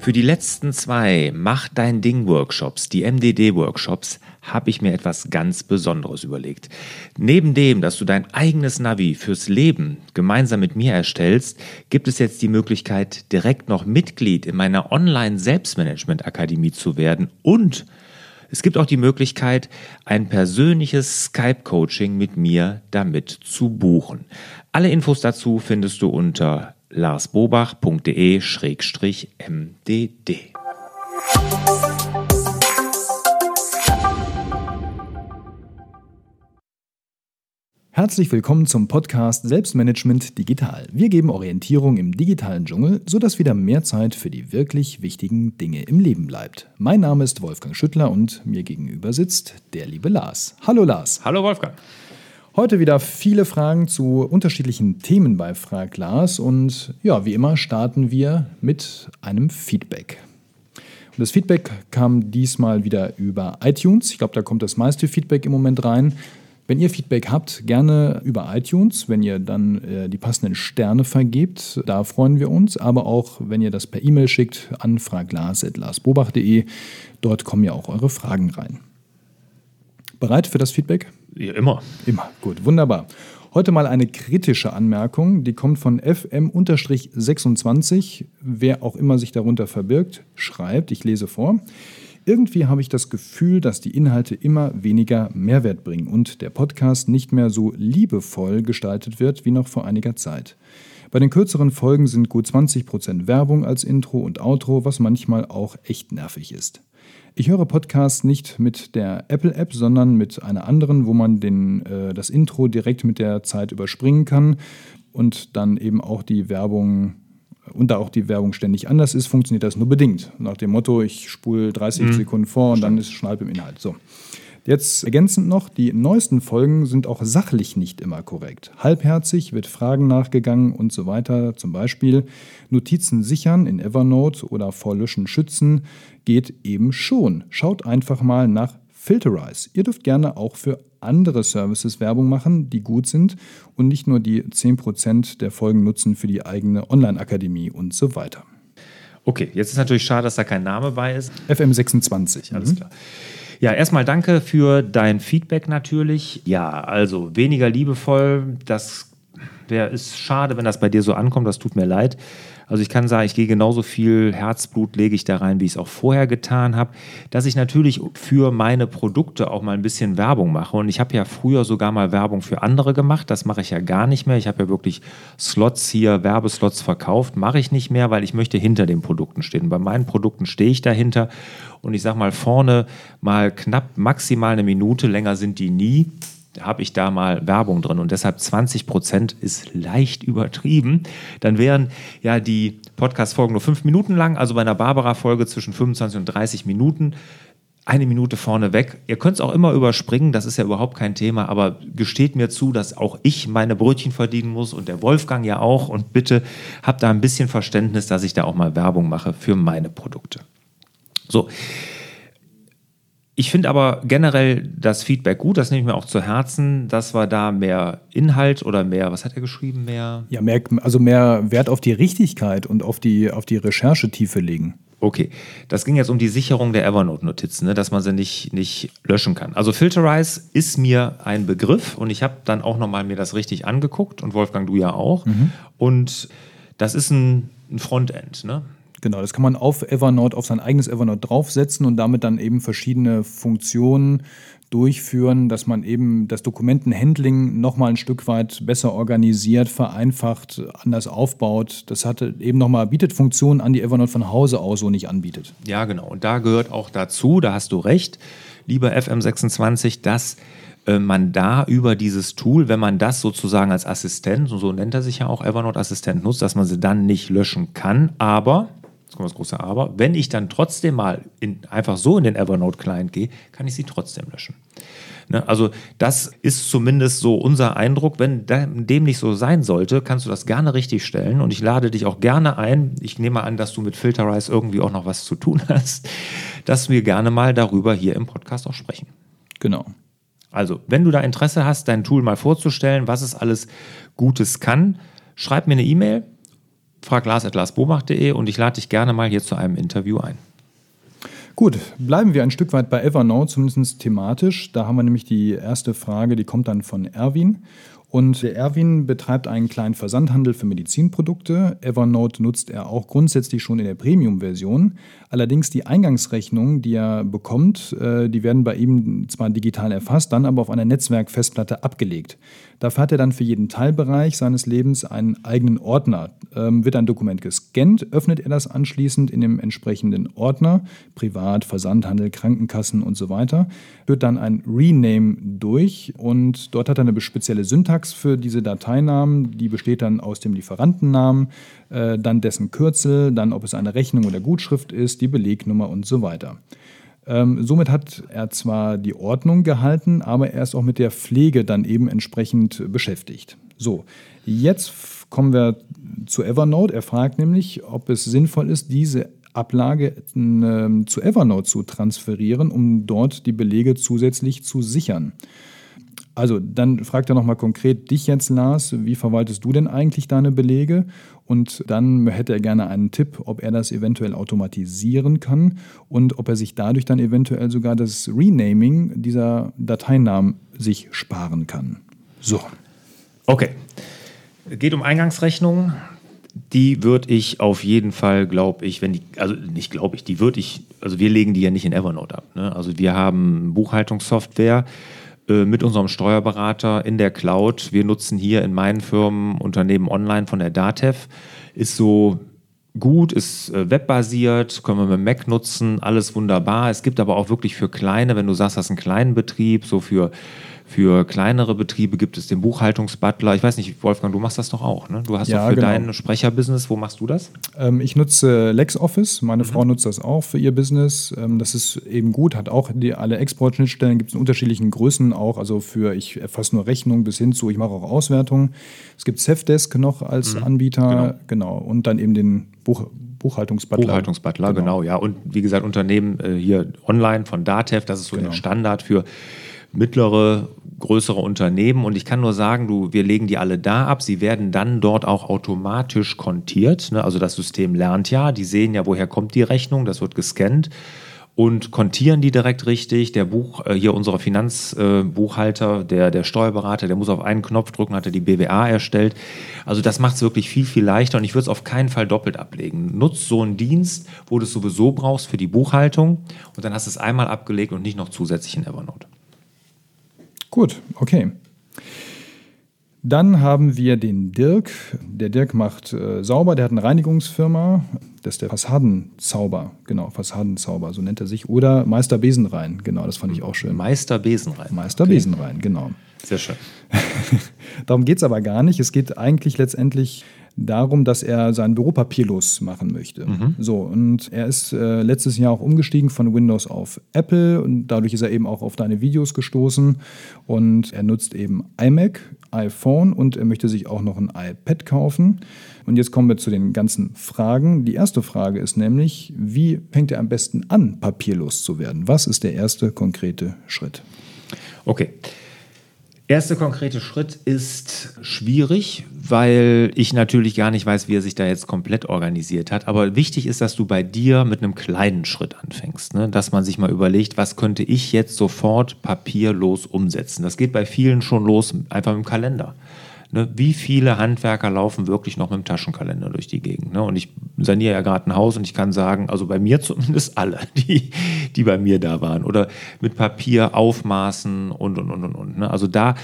Für die letzten zwei Mach dein Ding Workshops, die MDD Workshops, habe ich mir etwas ganz Besonderes überlegt. Neben dem, dass du dein eigenes Navi fürs Leben gemeinsam mit mir erstellst, gibt es jetzt die Möglichkeit, direkt noch Mitglied in meiner Online Selbstmanagement Akademie zu werden und es gibt auch die Möglichkeit, ein persönliches Skype-Coaching mit mir damit zu buchen. Alle Infos dazu findest du unter larsbobach.de-mdd. Herzlich willkommen zum Podcast Selbstmanagement Digital. Wir geben Orientierung im digitalen Dschungel, sodass wieder mehr Zeit für die wirklich wichtigen Dinge im Leben bleibt. Mein Name ist Wolfgang Schüttler und mir gegenüber sitzt der liebe Lars. Hallo Lars. Hallo Wolfgang. Heute wieder viele Fragen zu unterschiedlichen Themen bei Frag Lars und ja, wie immer starten wir mit einem Feedback. Und das Feedback kam diesmal wieder über iTunes. Ich glaube, da kommt das meiste Feedback im Moment rein. Wenn ihr Feedback habt, gerne über iTunes, wenn ihr dann äh, die passenden Sterne vergebt, da freuen wir uns. Aber auch wenn ihr das per E-Mail schickt an fraglas.larsbobach.de, dort kommen ja auch eure Fragen rein. Bereit für das Feedback? Ja, immer. Immer, gut, wunderbar. Heute mal eine kritische Anmerkung, die kommt von FM-26, wer auch immer sich darunter verbirgt, schreibt, ich lese vor. Irgendwie habe ich das Gefühl, dass die Inhalte immer weniger Mehrwert bringen und der Podcast nicht mehr so liebevoll gestaltet wird wie noch vor einiger Zeit. Bei den kürzeren Folgen sind gut 20% Werbung als Intro und Outro, was manchmal auch echt nervig ist. Ich höre Podcasts nicht mit der Apple-App, sondern mit einer anderen, wo man den, äh, das Intro direkt mit der Zeit überspringen kann und dann eben auch die Werbung und da auch die Werbung ständig anders ist, funktioniert das nur bedingt. Nach dem Motto, ich spule 30 mhm. Sekunden vor und dann ist Schneid im Inhalt. So. Jetzt ergänzend noch, die neuesten Folgen sind auch sachlich nicht immer korrekt. Halbherzig wird Fragen nachgegangen und so weiter. Zum Beispiel Notizen sichern in Evernote oder vor Löschen schützen geht eben schon. Schaut einfach mal nach Filterize. Ihr dürft gerne auch für andere Services Werbung machen, die gut sind und nicht nur die 10% der Folgen nutzen für die eigene Online-Akademie und so weiter. Okay, jetzt ist natürlich schade, dass da kein Name bei ist. FM26, alles mhm. klar. Ja, erstmal danke für dein Feedback natürlich. Ja, also weniger liebevoll, das wäre schade, wenn das bei dir so ankommt, das tut mir leid. Also ich kann sagen, ich gehe genauso viel Herzblut lege ich da rein, wie ich es auch vorher getan habe, dass ich natürlich für meine Produkte auch mal ein bisschen Werbung mache. Und ich habe ja früher sogar mal Werbung für andere gemacht. Das mache ich ja gar nicht mehr. Ich habe ja wirklich Slots hier, Werbeslots verkauft. Mache ich nicht mehr, weil ich möchte hinter den Produkten stehen. Bei meinen Produkten stehe ich dahinter. Und ich sage mal vorne mal knapp maximal eine Minute, länger sind die nie habe ich da mal Werbung drin und deshalb 20 Prozent ist leicht übertrieben. Dann wären ja die Podcast-Folgen nur fünf Minuten lang, also bei einer Barbara-Folge zwischen 25 und 30 Minuten. Eine Minute vorne weg. Ihr könnt es auch immer überspringen, das ist ja überhaupt kein Thema, aber gesteht mir zu, dass auch ich meine Brötchen verdienen muss und der Wolfgang ja auch. Und bitte habt da ein bisschen Verständnis, dass ich da auch mal Werbung mache für meine Produkte. So, ich finde aber generell das Feedback gut, das nehme ich mir auch zu Herzen, dass wir da mehr Inhalt oder mehr, was hat er geschrieben, mehr? Ja, mehr, also mehr Wert auf die Richtigkeit und auf die, auf die Recherchetiefe legen. Okay, das ging jetzt um die Sicherung der Evernote-Notizen, ne, dass man sie nicht, nicht löschen kann. Also Filterize ist mir ein Begriff und ich habe dann auch nochmal mir das richtig angeguckt und Wolfgang, du ja auch. Mhm. Und das ist ein, ein Frontend. Ne? Genau, das kann man auf Evernote, auf sein eigenes Evernote draufsetzen und damit dann eben verschiedene Funktionen durchführen, dass man eben das Dokumentenhandling nochmal ein Stück weit besser organisiert, vereinfacht, anders aufbaut. Das hatte eben nochmal, bietet Funktionen an, die Evernote von Hause aus so nicht anbietet. Ja, genau. Und da gehört auch dazu, da hast du recht, lieber FM26, dass äh, man da über dieses Tool, wenn man das sozusagen als Assistent, so nennt er sich ja auch Evernote Assistent nutzt, dass man sie dann nicht löschen kann, aber jetzt kommt das große Aber, wenn ich dann trotzdem mal in, einfach so in den Evernote-Client gehe, kann ich sie trotzdem löschen. Ne? Also das ist zumindest so unser Eindruck. Wenn dem nicht so sein sollte, kannst du das gerne richtig stellen und ich lade dich auch gerne ein. Ich nehme an, dass du mit Filterize irgendwie auch noch was zu tun hast, dass wir gerne mal darüber hier im Podcast auch sprechen. Genau. Also, wenn du da Interesse hast, dein Tool mal vorzustellen, was es alles Gutes kann, schreib mir eine E-Mail fraglars.larsbomach.de und ich lade dich gerne mal hier zu einem Interview ein. Gut, bleiben wir ein Stück weit bei Evernote, zumindest thematisch. Da haben wir nämlich die erste Frage, die kommt dann von Erwin. Und der Erwin betreibt einen kleinen Versandhandel für Medizinprodukte. Evernote nutzt er auch grundsätzlich schon in der Premium-Version. Allerdings die Eingangsrechnungen, die er bekommt, äh, die werden bei ihm zwar digital erfasst, dann aber auf einer Netzwerkfestplatte abgelegt. Dafür hat er dann für jeden Teilbereich seines Lebens einen eigenen Ordner. Ähm, wird ein Dokument gescannt, öffnet er das anschließend in dem entsprechenden Ordner, Privat, Versandhandel, Krankenkassen und so weiter, führt dann ein Rename durch und dort hat er eine spezielle Syntax für diese Dateinamen, die besteht dann aus dem Lieferantennamen, äh, dann dessen Kürzel, dann ob es eine Rechnung oder Gutschrift ist, die Belegnummer und so weiter. Ähm, somit hat er zwar die Ordnung gehalten, aber er ist auch mit der Pflege dann eben entsprechend beschäftigt. So, jetzt kommen wir zu Evernote. Er fragt nämlich, ob es sinnvoll ist, diese Ablage äh, zu Evernote zu transferieren, um dort die Belege zusätzlich zu sichern. Also dann fragt er nochmal konkret dich jetzt, Lars, wie verwaltest du denn eigentlich deine Belege? Und dann hätte er gerne einen Tipp, ob er das eventuell automatisieren kann und ob er sich dadurch dann eventuell sogar das Renaming dieser Dateinamen sich sparen kann. So. Okay. Geht um Eingangsrechnungen. Die würde ich auf jeden Fall, glaube ich, wenn die, also nicht glaube ich, die würde ich, also wir legen die ja nicht in Evernote ab. Ne? Also wir haben Buchhaltungssoftware mit unserem Steuerberater in der Cloud. Wir nutzen hier in meinen Firmen Unternehmen online von der DATEV. Ist so gut, ist äh, webbasiert, können wir mit Mac nutzen, alles wunderbar. Es gibt aber auch wirklich für kleine, wenn du sagst, das ist ein kleinen Betrieb, so für für kleinere Betriebe gibt es den Buchhaltungsbutler. Ich weiß nicht, Wolfgang, du machst das doch auch. Ne? Du hast ja, doch für genau. dein Sprecherbusiness, wo machst du das? Ähm, ich nutze LexOffice. Meine mhm. Frau nutzt das auch für ihr Business. Ähm, das ist eben gut, hat auch die, alle Exportschnittstellen, gibt es in unterschiedlichen Größen auch. Also für, ich erfasse nur Rechnungen bis hin zu, ich mache auch Auswertungen. Es gibt Safdesk noch als mhm. Anbieter. Genau. genau. Und dann eben den Buch, Buchhaltungsbutler. Buchhaltungsbutler, genau. genau. ja. Und wie gesagt, Unternehmen äh, hier online von Datev, das ist so genau. der Standard für mittlere, größere Unternehmen. Und ich kann nur sagen, du, wir legen die alle da ab. Sie werden dann dort auch automatisch kontiert. Ne? Also das System lernt ja, die sehen ja, woher kommt die Rechnung, das wird gescannt und kontieren die direkt richtig. Der Buch, äh, hier unser Finanzbuchhalter, äh, der, der Steuerberater, der muss auf einen Knopf drücken, hat er die BWA erstellt. Also das macht es wirklich viel, viel leichter und ich würde es auf keinen Fall doppelt ablegen. Nutz so einen Dienst, wo du es sowieso brauchst für die Buchhaltung und dann hast du es einmal abgelegt und nicht noch zusätzlich in Evernote. Gut, okay. Dann haben wir den Dirk. Der Dirk macht äh, sauber, der hat eine Reinigungsfirma. Das ist der Fassadenzauber, genau, Fassadenzauber, so nennt er sich. Oder Meister Besenrein, genau, das fand ich auch schön. Meister Besenrein. Meister okay. Besenrein, genau. Sehr schön. Darum geht es aber gar nicht. Es geht eigentlich letztendlich darum, dass er sein Büro papierlos machen möchte. Mhm. So, und er ist äh, letztes Jahr auch umgestiegen von Windows auf Apple und dadurch ist er eben auch auf deine Videos gestoßen und er nutzt eben iMac, iPhone und er möchte sich auch noch ein iPad kaufen. Und jetzt kommen wir zu den ganzen Fragen. Die erste Frage ist nämlich, wie fängt er am besten an, papierlos zu werden? Was ist der erste konkrete Schritt? Okay. Erster konkrete Schritt ist schwierig, weil ich natürlich gar nicht weiß, wie er sich da jetzt komplett organisiert hat. Aber wichtig ist, dass du bei dir mit einem kleinen Schritt anfängst. Ne? Dass man sich mal überlegt, was könnte ich jetzt sofort papierlos umsetzen. Das geht bei vielen schon los, einfach mit dem Kalender. Ne, wie viele Handwerker laufen wirklich noch mit dem Taschenkalender durch die Gegend? Ne? Und ich saniere ja gerade ein Haus und ich kann sagen, also bei mir zumindest alle, die, die bei mir da waren. Oder mit Papier aufmaßen und, und, und, und, und. Ne? Also da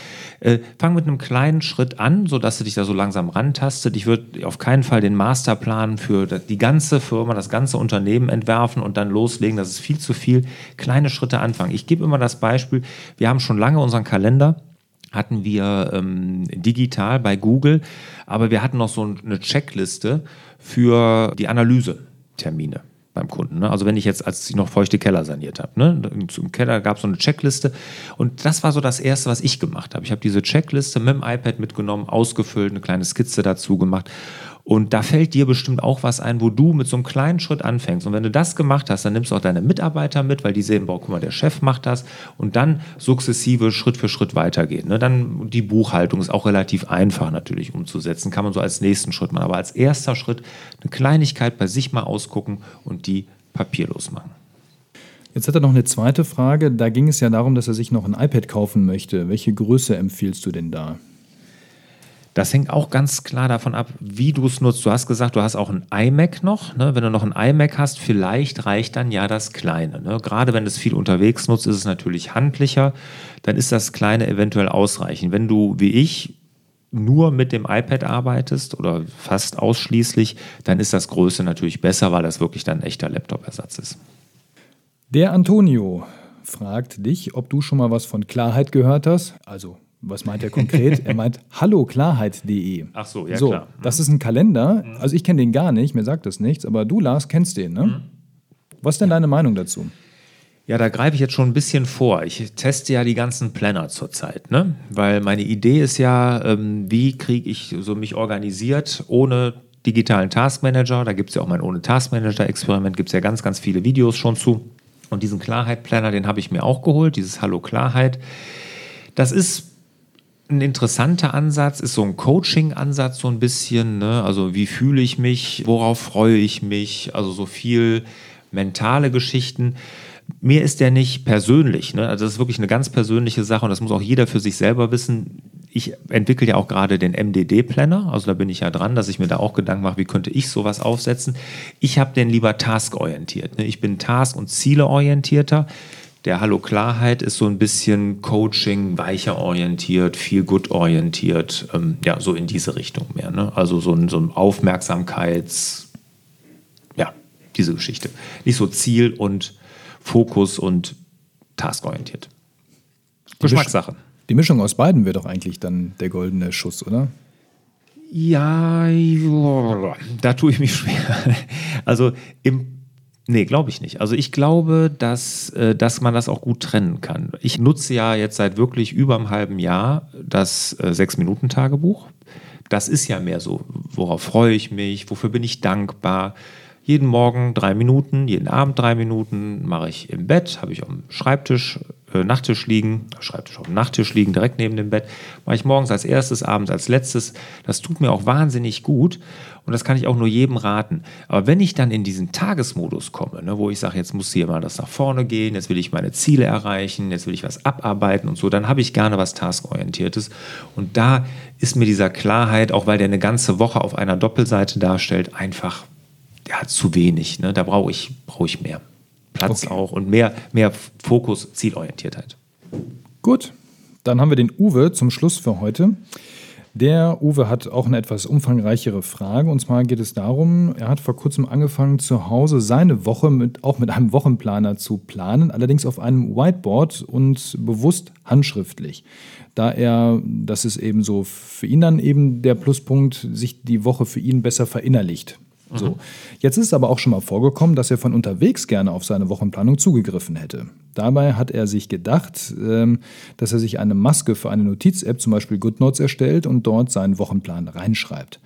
äh, fang mit einem kleinen Schritt an, sodass du dich da so langsam rantastet. Ich würde auf keinen Fall den Masterplan für die ganze Firma, das ganze Unternehmen entwerfen und dann loslegen. Das ist viel zu viel. Kleine Schritte anfangen. Ich gebe immer das Beispiel, wir haben schon lange unseren Kalender hatten wir ähm, digital bei Google, aber wir hatten noch so eine Checkliste für die Analysetermine beim Kunden. Ne? Also wenn ich jetzt, als ich noch feuchte Keller saniert habe, ne? im Keller gab es so eine Checkliste und das war so das Erste, was ich gemacht habe. Ich habe diese Checkliste mit dem iPad mitgenommen, ausgefüllt, eine kleine Skizze dazu gemacht Und da fällt dir bestimmt auch was ein, wo du mit so einem kleinen Schritt anfängst. Und wenn du das gemacht hast, dann nimmst du auch deine Mitarbeiter mit, weil die sehen, boah, guck mal, der Chef macht das. Und dann sukzessive Schritt für Schritt weitergehen. Ne? Dann die Buchhaltung ist auch relativ einfach natürlich umzusetzen. Kann man so als nächsten Schritt machen. Aber als erster Schritt eine Kleinigkeit bei sich mal ausgucken und die papierlos machen. Jetzt hat er noch eine zweite Frage. Da ging es ja darum, dass er sich noch ein iPad kaufen möchte. Welche Größe empfiehlst du denn da? Das hängt auch ganz klar davon ab, wie du es nutzt. Du hast gesagt, du hast auch ein iMac noch. Ne? Wenn du noch ein iMac hast, vielleicht reicht dann ja das Kleine. Ne? Gerade wenn du es viel unterwegs nutzt, ist es natürlich handlicher. Dann ist das Kleine eventuell ausreichend. Wenn du, wie ich, nur mit dem iPad arbeitest oder fast ausschließlich, dann ist das Größe natürlich besser, weil das wirklich dann ein echter Laptop-Ersatz ist. Der Antonio fragt dich, ob du schon mal was von Klarheit gehört hast. Also, was meint er konkret? er meint halloklarheit.de. Ach so, ja so, klar. Das ist ein Kalender. Also, ich kenne den gar nicht, mir sagt das nichts, aber du, Lars, kennst den, ne? Was ist denn deine Meinung dazu? Ja, da greife ich jetzt schon ein bisschen vor. Ich teste ja die ganzen Planner zurzeit, ne? Weil meine Idee ist ja, ähm, wie kriege ich so mich organisiert ohne digitalen Taskmanager. Da gibt es ja auch mein ohne Taskmanager-Experiment, gibt es ja ganz, ganz viele Videos schon zu. Und diesen Klarheit-Planner, den habe ich mir auch geholt, dieses Hallo Klarheit. Das ist ein interessanter Ansatz, ist so ein Coaching-Ansatz so ein bisschen. Ne? Also wie fühle ich mich, worauf freue ich mich, also so viel mentale Geschichten. Mir ist der nicht persönlich, ne? also das ist wirklich eine ganz persönliche Sache und das muss auch jeder für sich selber wissen. Ich entwickle ja auch gerade den MDD-Planner, also da bin ich ja dran, dass ich mir da auch Gedanken mache, wie könnte ich sowas aufsetzen. Ich habe den lieber taskorientiert. Ne? Ich bin task- und zieleorientierter. Der Hallo Klarheit ist so ein bisschen Coaching, weicher orientiert, viel gut orientiert, ähm, ja, so in diese Richtung mehr. Ne? Also so ein, so ein Aufmerksamkeits, ja, diese Geschichte. Nicht so Ziel und Fokus und taskorientiert. Geschmackssache. Die Mischung aus beiden wäre doch eigentlich dann der goldene Schuss, oder? Ja, da tue ich mich schwer. Also im Nee, glaube ich nicht. Also ich glaube, dass, äh, dass man das auch gut trennen kann. Ich nutze ja jetzt seit wirklich über einem halben Jahr das äh, Sechs-Minuten-Tagebuch. Das ist ja mehr so, worauf freue ich mich, wofür bin ich dankbar. Jeden Morgen drei Minuten, jeden Abend drei Minuten mache ich im Bett, habe ich am Schreibtisch, äh, Nachttisch liegen, Schreibtisch auf dem Nachttisch liegen, direkt neben dem Bett. Mache ich morgens als erstes, abends als letztes. Das tut mir auch wahnsinnig gut und das kann ich auch nur jedem raten. Aber wenn ich dann in diesen Tagesmodus komme, ne, wo ich sage, jetzt muss hier mal das nach vorne gehen, jetzt will ich meine Ziele erreichen, jetzt will ich was abarbeiten und so, dann habe ich gerne was Taskorientiertes. Und da ist mir dieser Klarheit, auch weil der eine ganze Woche auf einer Doppelseite darstellt, einfach ja, zu wenig. Ne? Da brauche ich, brauch ich mehr Platz okay. auch und mehr, mehr Fokus, Zielorientiertheit. Gut, dann haben wir den Uwe zum Schluss für heute. Der Uwe hat auch eine etwas umfangreichere Frage. Und zwar geht es darum, er hat vor kurzem angefangen, zu Hause seine Woche mit, auch mit einem Wochenplaner zu planen, allerdings auf einem Whiteboard und bewusst handschriftlich. Da er, das ist eben so für ihn dann eben der Pluspunkt, sich die Woche für ihn besser verinnerlicht. So. Jetzt ist es aber auch schon mal vorgekommen, dass er von unterwegs gerne auf seine Wochenplanung zugegriffen hätte. Dabei hat er sich gedacht, ähm, dass er sich eine Maske für eine Notiz-App, zum Beispiel GoodNotes, erstellt und dort seinen Wochenplan reinschreibt.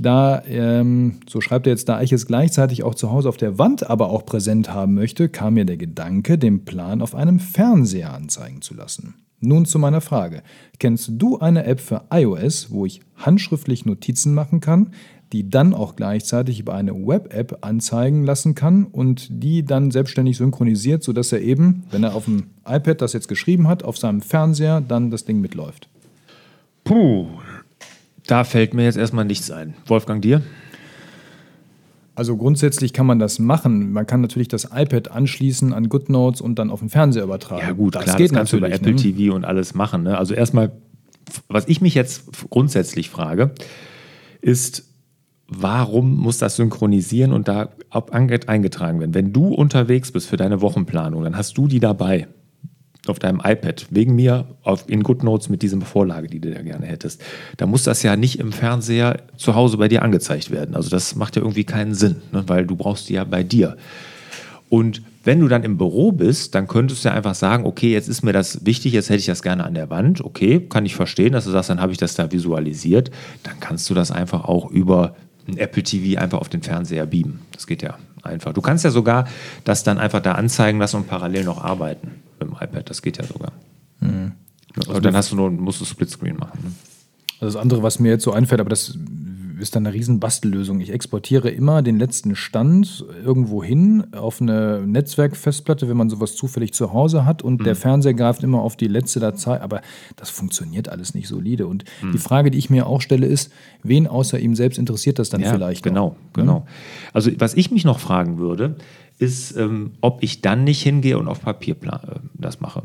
Da, ähm, so schreibt er jetzt, da ich es gleichzeitig auch zu Hause auf der Wand aber auch präsent haben möchte, kam mir der Gedanke, den Plan auf einem Fernseher anzeigen zu lassen. Nun zu meiner Frage. Kennst du eine App für iOS, wo ich handschriftlich Notizen machen kann, die dann auch gleichzeitig über eine Web-App anzeigen lassen kann und die dann selbstständig synchronisiert, sodass er eben, wenn er auf dem iPad das jetzt geschrieben hat, auf seinem Fernseher dann das Ding mitläuft. Puh, da fällt mir jetzt erstmal nichts ein. Wolfgang, dir? Also grundsätzlich kann man das machen. Man kann natürlich das iPad anschließen an GoodNotes und dann auf den Fernseher übertragen. Ja gut, das klar, geht das kannst du über Apple ne? TV und alles machen. Ne? Also erstmal, was ich mich jetzt grundsätzlich frage, ist, warum muss das synchronisieren und da eingetragen werden? Wenn du unterwegs bist für deine Wochenplanung, dann hast du die dabei auf deinem iPad, wegen mir auf, in GoodNotes mit dieser Vorlage, die du da gerne hättest. Da muss das ja nicht im Fernseher zu Hause bei dir angezeigt werden. Also das macht ja irgendwie keinen Sinn, ne? weil du brauchst die ja bei dir. Und wenn du dann im Büro bist, dann könntest du ja einfach sagen, okay, jetzt ist mir das wichtig, jetzt hätte ich das gerne an der Wand. Okay, kann ich verstehen, dass du sagst, dann habe ich das da visualisiert. Dann kannst du das einfach auch über ein Apple TV einfach auf den Fernseher beamen. Das geht ja einfach. Du kannst ja sogar das dann einfach da anzeigen lassen und parallel noch arbeiten mit dem iPad. Das geht ja sogar. Mhm. Also dann hast du nur, musst du Splitscreen machen. Ne? Also das andere, was mir jetzt so einfällt, aber das ist dann eine riesen Bastellösung. Ich exportiere immer den letzten Stand irgendwo hin auf eine Netzwerkfestplatte, wenn man sowas zufällig zu Hause hat und mhm. der Fernseher greift immer auf die letzte Datei, aber das funktioniert alles nicht solide. Und mhm. die Frage, die ich mir auch stelle, ist, wen außer ihm selbst interessiert das dann ja, vielleicht? Genau, noch? genau. Also was ich mich noch fragen würde, ist, ähm, ob ich dann nicht hingehe und auf Papier äh, das mache.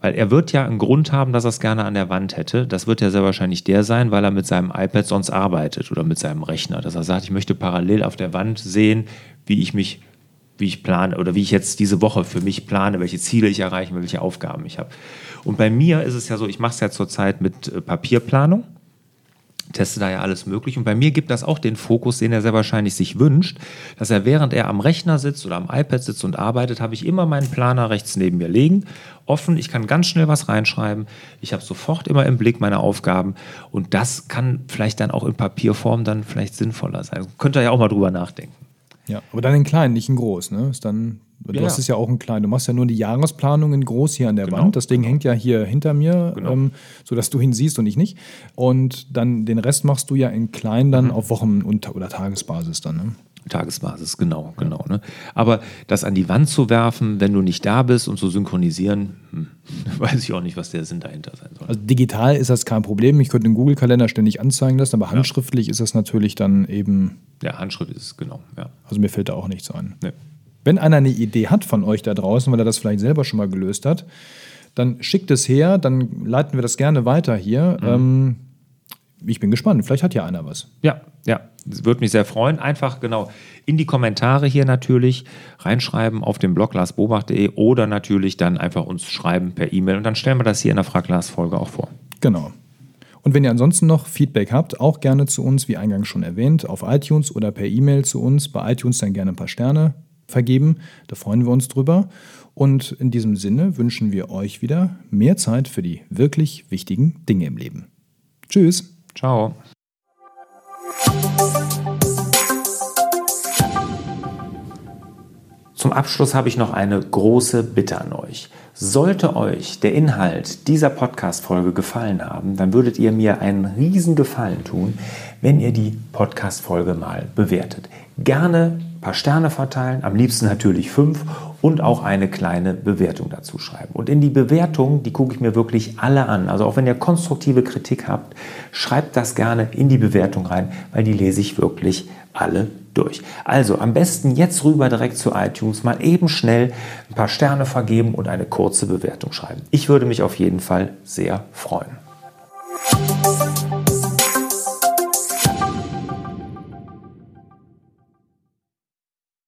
Weil er wird ja einen Grund haben, dass er es gerne an der Wand hätte. Das wird ja sehr wahrscheinlich der sein, weil er mit seinem iPad sonst arbeitet oder mit seinem Rechner. Dass er sagt, ich möchte parallel auf der Wand sehen, wie ich mich, wie ich plane oder wie ich jetzt diese Woche für mich plane, welche Ziele ich erreichen will, welche Aufgaben ich habe. Und bei mir ist es ja so, ich mache es ja zurzeit mit äh, Papierplanung teste da ja alles möglich. Und bei mir gibt das auch den Fokus, den er sehr wahrscheinlich sich wünscht, dass er während er am Rechner sitzt oder am iPad sitzt und arbeitet, habe ich immer meinen Planer rechts neben mir liegen, offen. Ich kann ganz schnell was reinschreiben. Ich habe sofort immer im Blick meine Aufgaben. Und das kann vielleicht dann auch in Papierform dann vielleicht sinnvoller sein. Könnt ihr ja auch mal drüber nachdenken. Ja, aber dann in klein, nicht in groß. Ne? Ist dann Du ja, hast es ja auch in klein. Du machst ja nur die Jahresplanung in groß hier an der genau. Wand. Das Ding genau. hängt ja hier hinter mir, genau. ähm, sodass du ihn siehst und ich nicht. Und dann den Rest machst du ja in klein dann mhm. auf Wochen- oder Tagesbasis dann. Ne? Tagesbasis, genau, genau. Ne? Aber das an die Wand zu werfen, wenn du nicht da bist und zu synchronisieren, hm, weiß ich auch nicht, was der Sinn dahinter sein soll. Also digital ist das kein Problem. Ich könnte den Google-Kalender ständig anzeigen lassen, aber handschriftlich ja. ist das natürlich dann eben. Ja, Handschrift ist es, genau. Ja. Also mir fällt da auch nichts ein. Nee. Wenn einer eine Idee hat von euch da draußen, weil er das vielleicht selber schon mal gelöst hat, dann schickt es her, dann leiten wir das gerne weiter hier. Mhm. Ähm, ich bin gespannt, vielleicht hat ja einer was. Ja, ja, das würde mich sehr freuen. Einfach genau in die Kommentare hier natürlich reinschreiben auf dem Blog larsbobach.de oder natürlich dann einfach uns schreiben per E-Mail und dann stellen wir das hier in der Frag Lars Folge auch vor. Genau. Und wenn ihr ansonsten noch Feedback habt, auch gerne zu uns, wie eingangs schon erwähnt, auf iTunes oder per E-Mail zu uns. Bei iTunes dann gerne ein paar Sterne vergeben. Da freuen wir uns drüber. Und in diesem Sinne wünschen wir euch wieder mehr Zeit für die wirklich wichtigen Dinge im Leben. Tschüss. Ciao. Zum Abschluss habe ich noch eine große Bitte an euch. Sollte euch der Inhalt dieser Podcast-Folge gefallen haben, dann würdet ihr mir einen riesen Gefallen tun, wenn ihr die Podcast-Folge mal bewertet. Gerne ein paar Sterne verteilen, am liebsten natürlich fünf und auch eine kleine Bewertung dazu schreiben. Und in die Bewertung, die gucke ich mir wirklich alle an. Also auch wenn ihr konstruktive Kritik habt, schreibt das gerne in die Bewertung rein, weil die lese ich wirklich alle durch. Also am besten jetzt rüber direkt zu iTunes, mal eben schnell ein paar Sterne vergeben und eine kurze Bewertung schreiben. Ich würde mich auf jeden Fall sehr freuen.